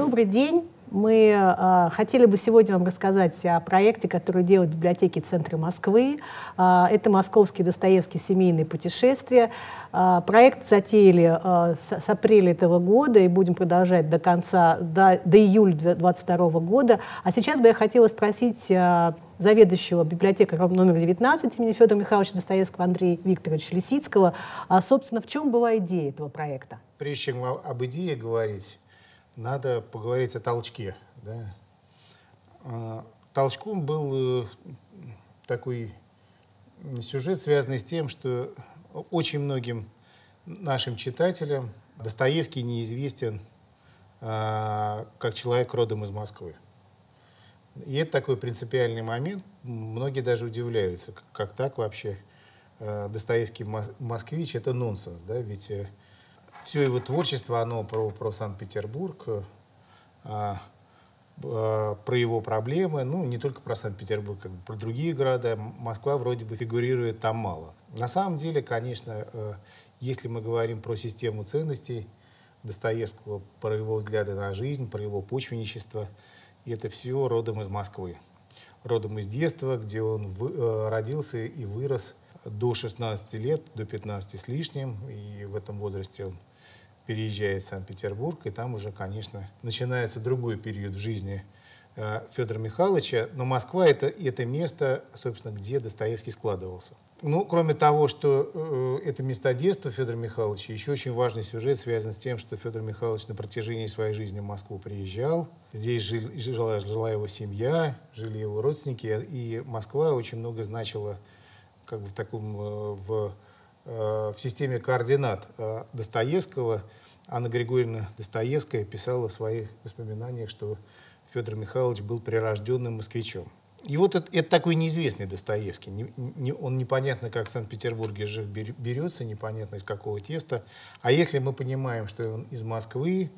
Добрый день. Мы э, хотели бы сегодня вам рассказать о проекте, который делают библиотеки Центра Москвы. Э, это «Московские Достоевские семейные путешествия». Э, проект затеяли э, с, с апреля этого года и будем продолжать до конца, до, до июля 2022 года. А сейчас бы я хотела спросить э, заведующего библиотекой номер 19 имени Федора Михайловича Достоевского Андрея Викторовича Лисицкого, а, собственно, в чем была идея этого проекта? Прежде чем об идее говорить, надо поговорить о толчке. Да? А, толчком был э, такой сюжет, связанный с тем, что очень многим нашим читателям Достоевский неизвестен а, как человек родом из Москвы. И это такой принципиальный момент. Многие даже удивляются, как так вообще э, Достоевский москвич — это нонсенс, да, ведь э, все его творчество, оно про, про Санкт-Петербург, э, а, а, про его проблемы, ну, не только про Санкт-Петербург, как бы про другие города. Москва вроде бы фигурирует там мало. На самом деле, конечно, э, если мы говорим про систему ценностей Достоевского, про его взгляды на жизнь, про его почвенничество, это все родом из Москвы. Родом из детства, где он в, родился и вырос до 16 лет, до 15 с лишним, и в этом возрасте он переезжает в Санкт-Петербург, и там уже, конечно, начинается другой период в жизни э, Федора Михайловича. Но Москва это, — это место, собственно, где Достоевский складывался. Ну, кроме того, что э, это место детства Федора Михайловича, еще очень важный сюжет связан с тем, что Федор Михайлович на протяжении своей жизни в Москву приезжал. Здесь жил, жила, жила его семья, жили его родственники, и Москва очень много значила как бы в таком э, в, в системе координат э, Достоевского – Анна Григорьевна Достоевская писала в своих воспоминаниях, что Федор Михайлович был прирожденным москвичом. И вот это, это такой неизвестный Достоевский. Не, не, он непонятно, как в Санкт-Петербурге жив берется, непонятно из какого теста. А если мы понимаем, что он из Москвы,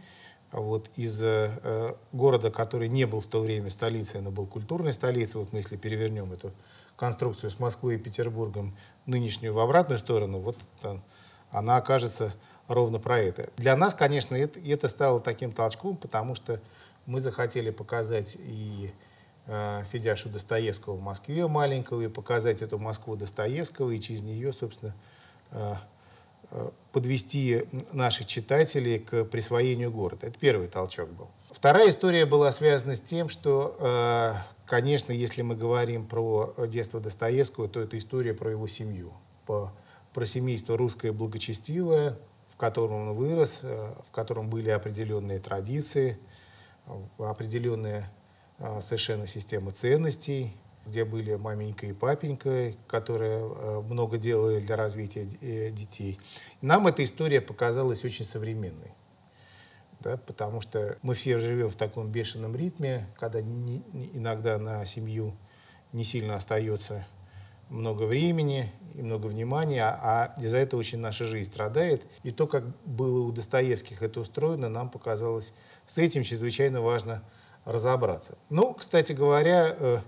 вот из э, города, который не был в то время столицей, но был культурной столицей, вот мы если перевернем эту конструкцию с Москвой и Петербургом нынешнюю в обратную сторону, вот она окажется ровно про это. Для нас, конечно, это, это стало таким толчком, потому что мы захотели показать и э, Федяшу Достоевского в Москве маленького, и показать эту Москву Достоевского, и через нее, собственно, э, подвести наших читателей к присвоению города. Это первый толчок был. Вторая история была связана с тем, что, э, конечно, если мы говорим про детство Достоевского, то это история про его семью, про семейство русское благочестивое, котором он вырос, э, в котором были определенные традиции, определенная э, совершенно система ценностей, где были маменька и папенька, которые э, много делали для развития детей. И нам эта история показалась очень современной. Да, потому что мы все живем в таком бешеном ритме, когда не, иногда на семью не сильно остается много времени и много внимания, а из-за этого очень наша жизнь страдает. И то, как было у Достоевских это устроено, нам показалось с этим чрезвычайно важно разобраться. Ну, кстати говоря, э,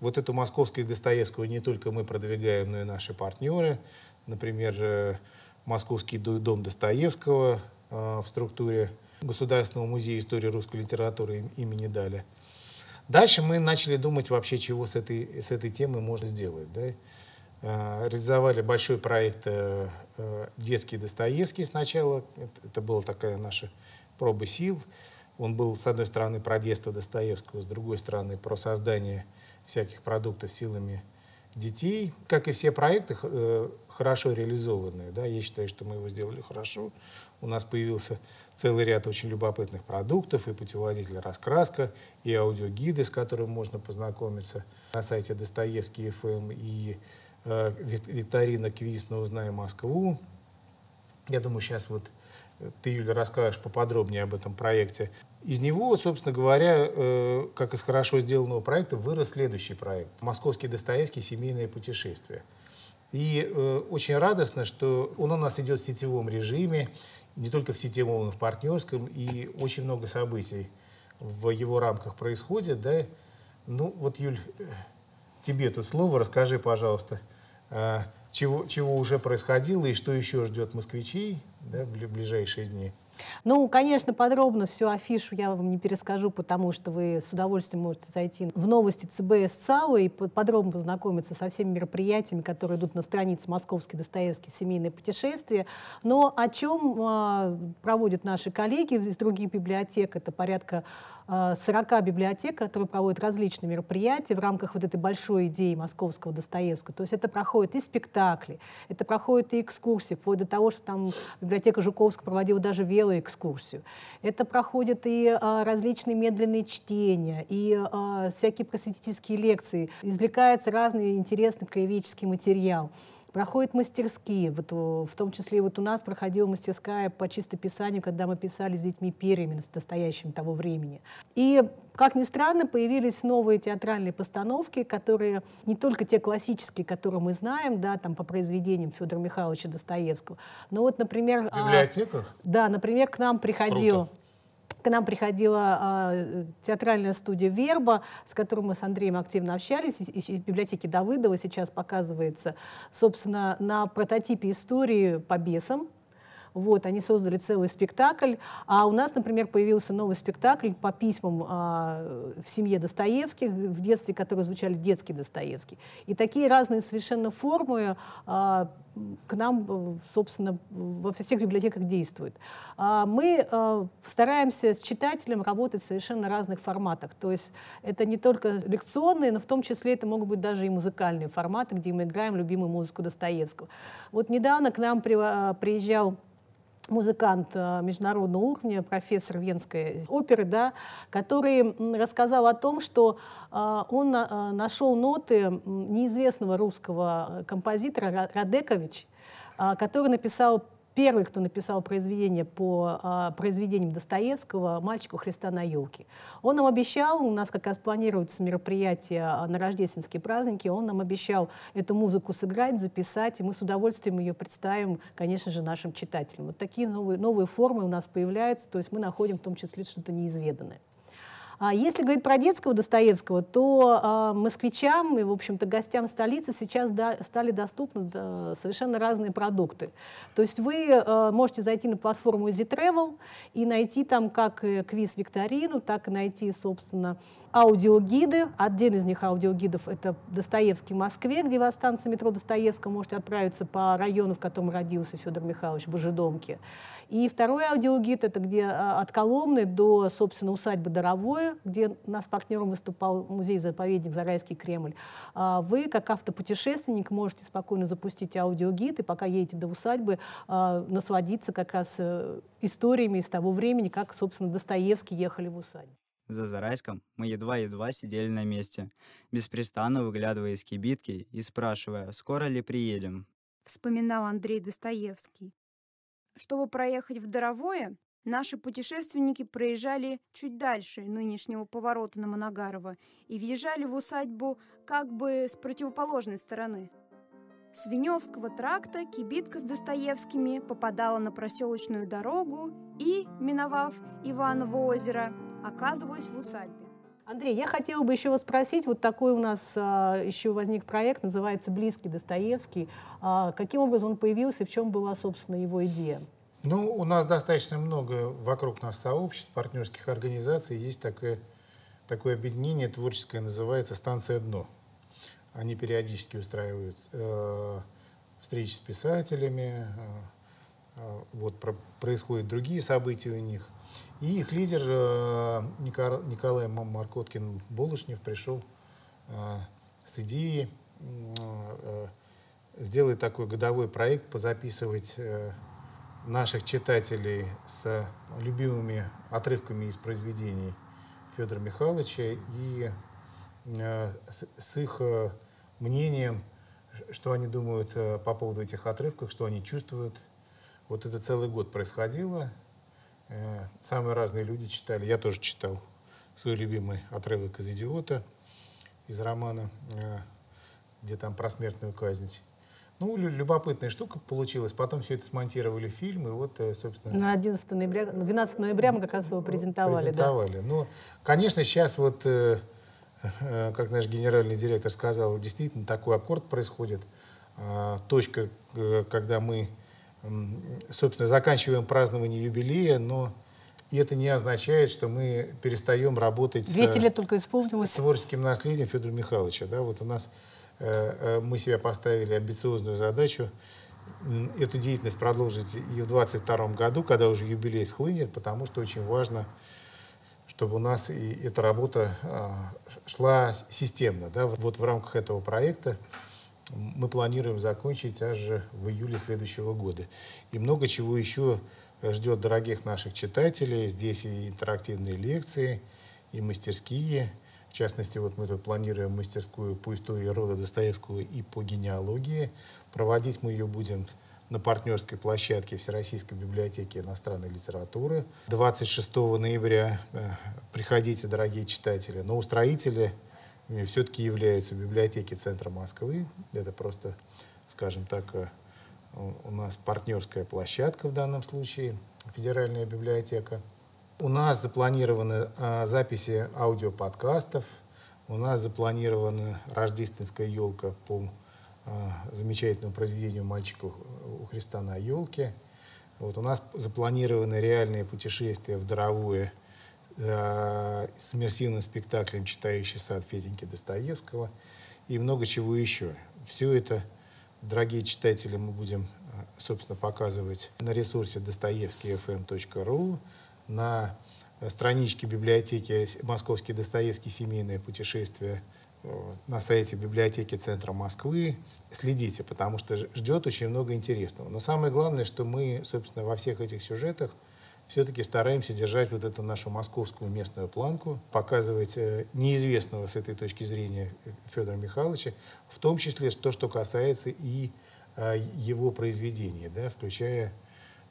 вот эту московскую Достоевского не только мы продвигаем, но и наши партнеры. Например, э, Московский дом Достоевского э, в структуре Государственного музея истории русской литературы имени Даля. Дальше мы начали думать вообще, чего с этой, с этой темой можно сделать. Да? Э, реализовали большой проект «Детский Достоевский» сначала. Это была такая наша проба сил. Он был, с одной стороны, про детство Достоевского, с другой стороны, про создание всяких продуктов силами детей. Как и все проекты, хорошо реализованные. Да? Я считаю, что мы его сделали хорошо. У нас появился целый ряд очень любопытных продуктов, и путеводитель «Раскраска», и аудиогиды, с которыми можно познакомиться на сайте Достоевский ФМ, и э, викторина «Квиз на «Узнай Москву». Я думаю, сейчас вот э, ты, Юля, расскажешь поподробнее об этом проекте. Из него, собственно говоря, э, как из хорошо сделанного проекта, вырос следующий проект «Московский Достоевский. Семейное путешествие». И э, очень радостно, что он у нас идет в сетевом режиме, не только в сетевом, но и в партнерском, и очень много событий в его рамках происходит. Да? Ну вот, Юль, тебе тут слово, расскажи, пожалуйста, а, чего, чего уже происходило и что еще ждет москвичей да, в ближайшие дни. Ну, конечно, подробно всю афишу я вам не перескажу, потому что вы с удовольствием можете зайти в новости ЦБС ЦАУ и подробно познакомиться со всеми мероприятиями, которые идут на странице «Московский Достоевский. Семейное путешествие». Но о чем э, проводят наши коллеги из других библиотек, это порядка 40 э, библиотек, которые проводят различные мероприятия в рамках вот этой большой идеи московского Достоевского. То есть это проходит и спектакли, это проходит и экскурсии, вплоть до того, что там библиотека Жуковского проводила даже велоэкскурсию. Это проходят и а, различные медленные чтения, и а, всякие просветительские лекции. Извлекается разный интересный краеведческий материал проходят мастерские, вот, в том числе вот у нас проходила мастерская по чистописанию, когда мы писали с детьми перьями, настоящим того времени. И, как ни странно, появились новые театральные постановки, которые не только те классические, которые мы знаем, да, там по произведениям Федора Михайловича Достоевского, но вот, например... В библиотеках? А, да, например, к нам приходил... Круто к нам приходила э, театральная студия «Верба», с которой мы с Андреем активно общались. И, и в библиотеке Давыдова сейчас показывается, собственно, на прототипе истории по бесам, вот, они создали целый спектакль. А у нас, например, появился новый спектакль по письмам а, в семье Достоевских, в детстве, которые звучали детский Достоевский. И такие разные совершенно формы а, к нам, собственно, во всех библиотеках действуют. А мы а, стараемся с читателем работать в совершенно разных форматах. То есть это не только лекционные, но в том числе это могут быть даже и музыкальные форматы, где мы играем любимую музыку Достоевского. Вот недавно к нам приезжал музыкант э, международного уровня, профессор Венской оперы, да, который рассказал о том, что э, он э, нашел ноты неизвестного русского композитора Радекович, который написал первый, кто написал произведение по а, произведениям Достоевского «Мальчику Христа на елке». Он нам обещал, у нас как раз планируется мероприятие а, на рождественские праздники, он нам обещал эту музыку сыграть, записать, и мы с удовольствием ее представим, конечно же, нашим читателям. Вот такие новые, новые формы у нас появляются, то есть мы находим в том числе что-то неизведанное. А если говорить про детского Достоевского, то а, москвичам и, в общем-то, гостям столицы сейчас стали доступны да, совершенно разные продукты. То есть вы а, можете зайти на платформу Easy Travel и найти там как квиз-викторину, так и найти, собственно, аудиогиды. Один из них аудиогидов — это Достоевский Москве, где вы от станции метро Достоевского можете отправиться по району, в котором родился Федор Михайлович, Божедомки. И второй аудиогид — это где а, от Коломны до, собственно, усадьбы Доровое, где у нас партнером выступал музей-заповедник Зарайский Кремль. А, вы, как автопутешественник, можете спокойно запустить аудиогид, и пока едете до усадьбы, а, насладиться как раз э, историями из того времени, как, собственно, Достоевский ехали в усадьбу. За Зарайском мы едва-едва сидели на месте, беспрестанно выглядывая из кибитки и спрашивая, скоро ли приедем. Вспоминал Андрей Достоевский. Чтобы проехать в Доровое, наши путешественники проезжали чуть дальше нынешнего поворота на Моногарово и въезжали в усадьбу как бы с противоположной стороны. С Веневского тракта кибитка с Достоевскими попадала на проселочную дорогу и, миновав Иваново озеро, оказывалась в усадьбе. Андрей, я хотела бы еще вас спросить, вот такой у нас а, еще возник проект, называется «Близкий Достоевский». А, каким образом он появился и в чем была, собственно, его идея? Ну, у нас достаточно много вокруг нас сообществ, партнерских организаций. Есть такое, такое объединение творческое, называется «Станция дно». Они периодически устраивают э, встречи с писателями, э, э, вот про, происходят другие события у них. И их лидер э, Николай Маркоткин-Болышнев пришел э, с идеей э, сделать такой годовой проект, позаписывать наших читателей с любимыми отрывками из произведений Федора Михайловича и с их мнением, что они думают по поводу этих отрывков, что они чувствуют. Вот это целый год происходило. Э, самые разные люди читали. Я тоже читал свой любимый отрывок из «Идиота», из романа, э, где там про смертную казнь. Ну, любопытная штука получилась. Потом все это смонтировали в фильм, и вот, э, собственно... На 11 ноября, 12 ноября мы как раз его презентовали, презентовали. да. Ну, конечно, сейчас вот, как наш генеральный директор сказал, действительно такой аккорд происходит. А, точка, когда мы собственно, заканчиваем празднование юбилея, но это не означает, что мы перестаем работать 200 с, лет только исполнилось. с творческим наследием Федора Михайловича. Да? Вот у нас э, э, мы себе поставили амбициозную задачу эту деятельность продолжить и в 2022 году, когда уже юбилей схлынет, потому что очень важно, чтобы у нас и эта работа а, шла системно. Да? Вот в рамках этого проекта мы планируем закончить аж в июле следующего года. И много чего еще ждет дорогих наших читателей. Здесь и интерактивные лекции, и мастерские. В частности, вот мы тут планируем мастерскую по истории рода Достоевского и по генеалогии. Проводить мы ее будем на партнерской площадке Всероссийской библиотеки иностранной литературы. 26 ноября э, приходите, дорогие читатели. Но устроители все-таки являются библиотеки Центра Москвы. Это просто, скажем так, э, у нас партнерская площадка в данном случае, федеральная библиотека. У нас запланированы э, записи аудиоподкастов, у нас запланирована рождественская елка по э, замечательному произведению «Мальчика у Христа на елке». Вот у нас запланированы реальные путешествия в Доровое э, с иммерсивным спектаклем «Читающий сад» Феденьки Достоевского и много чего еще. Все это, дорогие читатели, мы будем, собственно, показывать на ресурсе dostoevskyfm.ru, на страничке библиотеки «Московский Достоевский. Семейное путешествие» э, на сайте библиотеки Центра Москвы. Следите, потому что ждет очень много интересного. Но самое главное, что мы, собственно, во всех этих сюжетах все-таки стараемся держать вот эту нашу московскую местную планку, показывать э, неизвестного с этой точки зрения Федора Михайловича, в том числе то, что касается и э, его произведений, да, включая,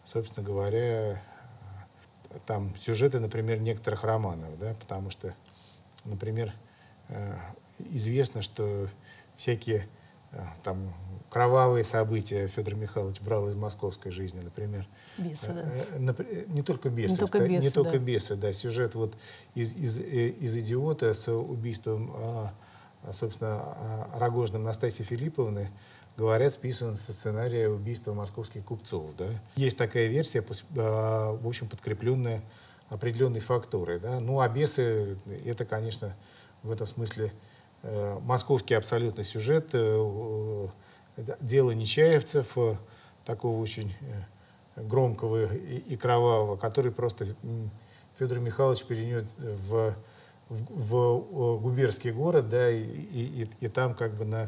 собственно говоря, там сюжеты, например, некоторых романов, да, потому что, например, э, известно, что всякие там кровавые события Федор Михайлович брал из московской жизни, например. Бесы, да. Э, не только бесы. Не только бесы, не только да. бесы, да. Сюжет вот из, из, э, из «Идиота» с убийством, а, собственно, а, Рогожным Настасьи Филипповны, говорят, списан со сценария убийства московских купцов. Да? Есть такая версия, в общем, подкрепленная определенной фактурой. Да? Ну, а бесы, это, конечно, в этом смысле э, московский абсолютно сюжет, дело Нечаевцев, э, такого очень э, громкого и, кровавого, который просто Федор Михайлович перенес в, в, в губернский город, да, и, и, и там как бы на э,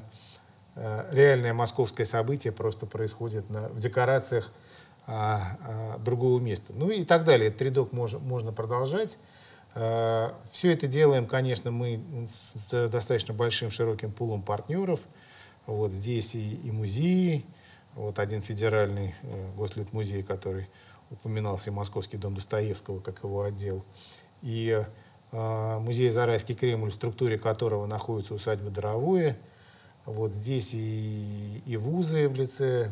реальное московское событие просто происходит на, в декорациях а, а, другого места. Ну и так далее. Этот рядок можно, продолжать. А, все это делаем, конечно, мы с достаточно большим, широким пулом партнеров. Вот здесь и, и музеи, вот один федеральный э, гослитмузей, который упоминался, и Московский дом Достоевского, как его отдел, и э, музей Зарайский Кремль, в структуре которого находится усадьба Доровое, вот здесь и, и вузы в лице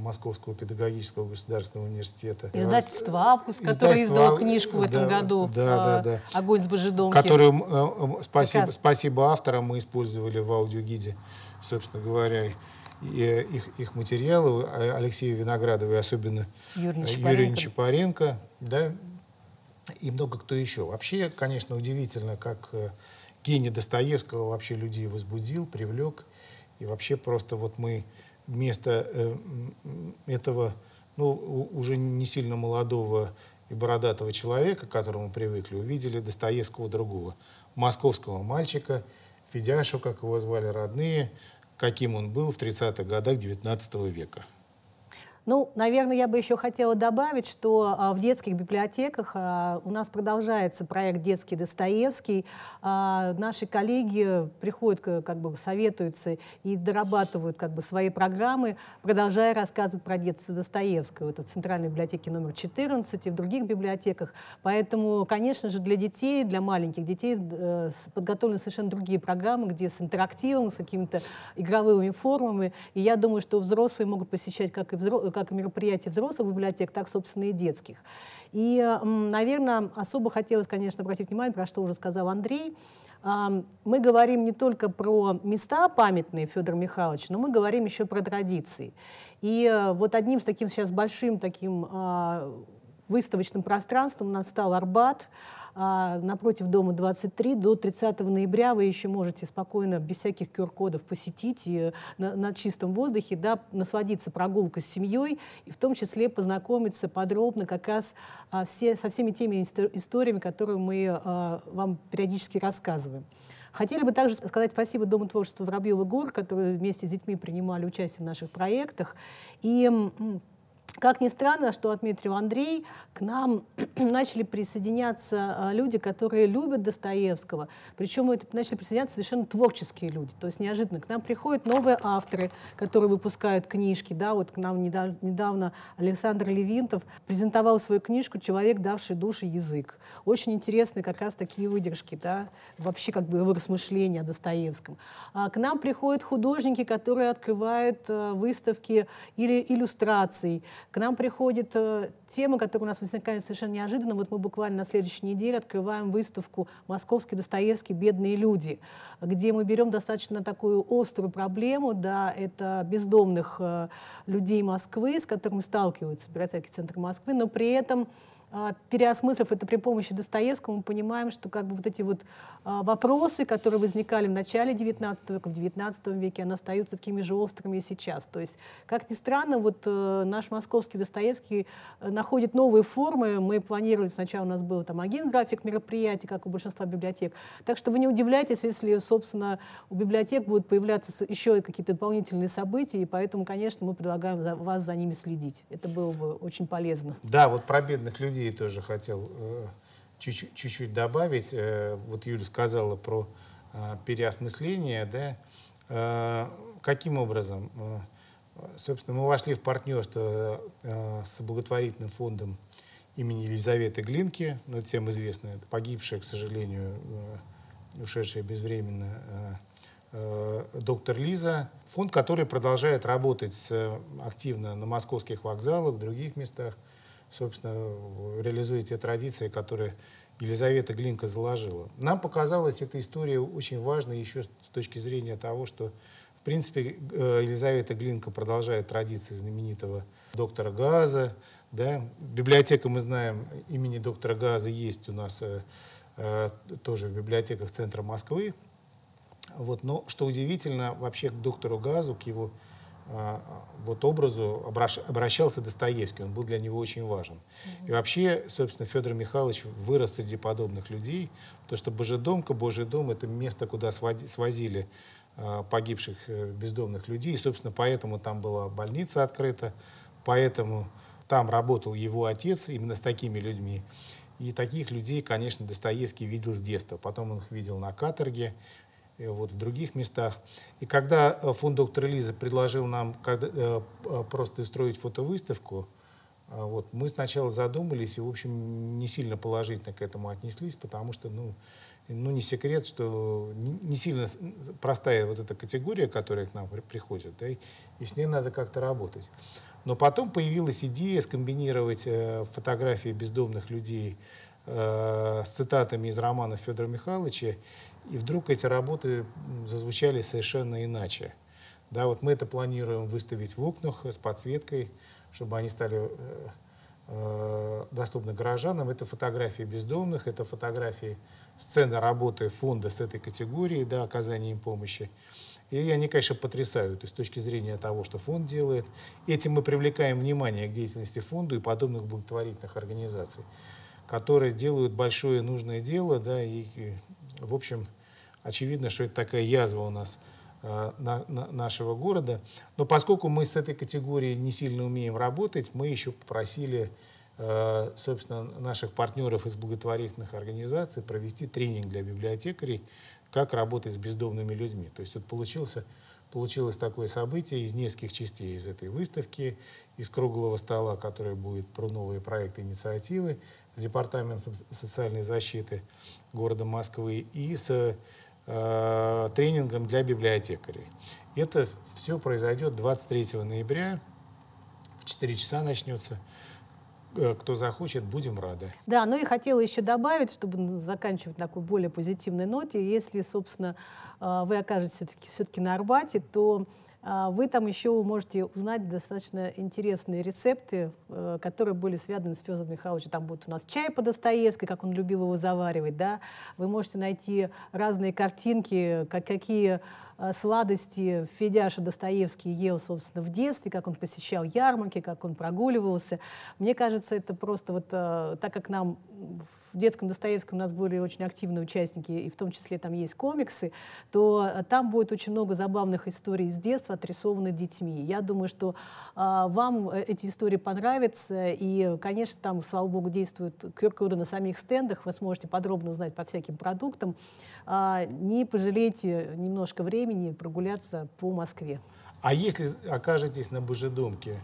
Московского педагогического государственного университета. Издательство «Август», которое издало книжку в этом да, году да, да, да. «Огонь с Божедомки». Которую, э, спасибо, спасибо авторам, мы использовали в аудиогиде собственно говоря, и их, их материалы а, Алексею Виноградову и особенно Нечапаренко. Юрию Нечапаренко, да, и много кто еще. Вообще, конечно, удивительно, как э, гений Достоевского вообще людей возбудил, привлек. И вообще просто вот мы вместо э, этого, ну, уже не сильно молодого и бородатого человека, к которому привыкли, увидели Достоевского другого, московского мальчика, Федяшу, как его звали родные, каким он был в 30-х годах XIX века. Ну, наверное, я бы еще хотела добавить, что а, в детских библиотеках а, у нас продолжается проект «Детский Достоевский». А, наши коллеги приходят, как бы советуются и дорабатывают как бы свои программы, продолжая рассказывать про детство Достоевского. Это в Центральной библиотеке номер 14 и в других библиотеках. Поэтому, конечно же, для детей, для маленьких детей э, подготовлены совершенно другие программы, где с интерактивом, с какими-то игровыми формами. И я думаю, что взрослые могут посещать как и взрослые, как и мероприятия взрослых библиотек, так, собственно, и детских. И, наверное, особо хотелось, конечно, обратить внимание, про что уже сказал Андрей, мы говорим не только про места памятные Федора Михайловича, но мы говорим еще про традиции. И э, вот одним из таким сейчас большим таким а, выставочным пространством у нас стал Арбат. А, напротив дома 23 до 30 ноября вы еще можете спокойно, без всяких QR-кодов посетить и на, на чистом воздухе, да, насладиться прогулкой с семьей и в том числе познакомиться подробно как раз а, все, со всеми теми историями, которые мы а, вам периодически рассказываем. Хотели бы также сказать спасибо Дому творчества Воробьевы гор, которые вместе с детьми принимали участие в наших проектах. И как ни странно, что отметил Андрей, к нам начали присоединяться а, люди, которые любят Достоевского. Причем это начали присоединяться совершенно творческие люди. То есть неожиданно к нам приходят новые авторы, которые выпускают книжки. Да, вот к нам недавно Александр Левинтов презентовал свою книжку «Человек, давший душе язык». Очень интересные как раз такие выдержки, да, вообще как бы его размышления о Достоевском. А к нам приходят художники, которые открывают а, выставки или иллюстраций, к нам приходит э, тема, которая у нас возникает совершенно неожиданно. Вот мы буквально на следующей неделе открываем выставку «Московский Достоевский. Бедные люди», где мы берем достаточно такую острую проблему, да, это бездомных э, людей Москвы, с которыми сталкиваются библиотеки Центра Москвы, но при этом переосмыслив это при помощи Достоевского, мы понимаем, что как бы вот эти вот а, вопросы, которые возникали в начале XIX века, в XIX веке, они остаются такими же острыми и сейчас. То есть, как ни странно, вот э, наш московский Достоевский э, находит новые формы. Мы планировали, сначала у нас был там один график мероприятий, как у большинства библиотек. Так что вы не удивляйтесь, если, собственно, у библиотек будут появляться еще какие-то дополнительные события, и поэтому, конечно, мы предлагаем вас за ними следить. Это было бы очень полезно. Да, вот про бедных людей людей тоже хотел э, чуть-чуть добавить. Э, вот Юля сказала про э, переосмысление, да. Каким образом? Собственно, мы вошли в партнерство с благотворительным фондом имени Елизаветы Глинки, ну, это всем известно, погибшая, к сожалению, ушедшая безвременно доктор Лиза. Фонд, который продолжает работать активно на московских вокзалах, в других местах собственно, реализует те традиции, которые Елизавета Глинка заложила. Нам показалась эта история очень важной еще с точки зрения того, что, в принципе, э, Елизавета Глинка продолжает традиции знаменитого доктора Газа. Да? Библиотека, мы знаем, имени доктора Газа есть у нас э, э, тоже в библиотеках центра Москвы. Вот. Но, что удивительно, вообще к доктору Газу, к его вот образу обращался Достоевский, он был для него очень важен. И вообще, собственно, Федор Михайлович вырос среди подобных людей, то что Божедомка, Божий дом — это место, куда свозили а, погибших э, бездомных людей, и, собственно, поэтому там была больница открыта, поэтому там работал его отец именно с такими людьми. И таких людей, конечно, Достоевский видел с детства. Потом он их видел на каторге, вот, в других местах. И когда э, фонд доктора Лиза предложил нам э, просто устроить фотовыставку, э, вот, мы сначала задумались и, в общем, не сильно положительно к этому отнеслись, потому что, ну, ну не секрет, что не, сильно простая вот эта категория, которая к нам приходит, да, и, с ней надо как-то работать. Но потом появилась идея скомбинировать э, фотографии бездомных людей э, с цитатами из романа Федора Михайловича и вдруг эти работы зазвучали совершенно иначе. Да, вот мы это планируем выставить в окнах с подсветкой, чтобы они стали э, э, доступны горожанам. Это фотографии бездомных, это фотографии сцены работы фонда с этой категорией, да, оказания им помощи. И они, конечно, потрясают есть, с точки зрения того, что фонд делает. Этим мы привлекаем внимание к деятельности фонда и подобных благотворительных организаций, которые делают большое нужное дело, да, и, в общем, очевидно, что это такая язва у нас э, на, на, нашего города. Но поскольку мы с этой категорией не сильно умеем работать, мы еще попросили, э, собственно, наших партнеров из благотворительных организаций провести тренинг для библиотекарей, как работать с бездомными людьми. То есть вот получился, получилось такое событие из нескольких частей из этой выставки, из круглого стола, который будет про новые проекты инициативы с Департаментом социальной защиты города Москвы и с э, тренингом для библиотекарей. Это все произойдет 23 ноября в 4 часа начнется. Э, кто захочет, будем рады. Да, ну и хотела еще добавить, чтобы заканчивать на такой более позитивной ноте, если, собственно, э, вы окажетесь все-таки все на Арбате, то вы там еще можете узнать достаточно интересные рецепты, которые были связаны с Федором Михайловичем. Там будет у нас чай по Достоевской, как он любил его заваривать. Да? Вы можете найти разные картинки, как, какие Э, сладости Федяша Достоевский ел, собственно, в детстве, как он посещал ярмарки, как он прогуливался. Мне кажется, это просто вот э, так как нам в детском Достоевском у нас были очень активные участники, и в том числе там есть комиксы, то э, там будет очень много забавных историй из детства, отрисованных детьми. Я думаю, что а, вам эти истории понравятся, и, конечно, там, слава богу, действуют QR-коды на самих стендах, вы сможете подробно узнать по всяким продуктам. А, не пожалейте немножко времени прогуляться по Москве. А если окажетесь на Божедомке,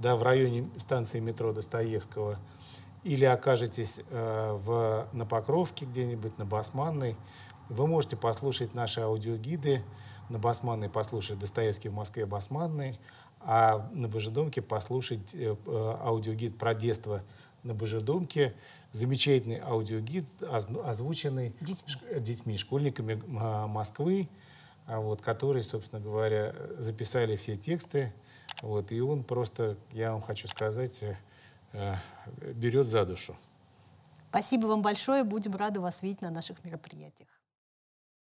да, в районе станции метро Достоевского, или окажетесь э, в, на Покровке где-нибудь, на Басманной, вы можете послушать наши аудиогиды. На Басманной послушать Достоевский в Москве Басманной, а на Божедомке послушать э, э, аудиогид про детство на Божедомке. Замечательный аудиогид, озвученный детьми, детьми школьниками а, Москвы, а вот, которые, собственно говоря, записали все тексты. Вот, и он просто, я вам хочу сказать, э, э, берет за душу. Спасибо вам большое. Будем рады вас видеть на наших мероприятиях.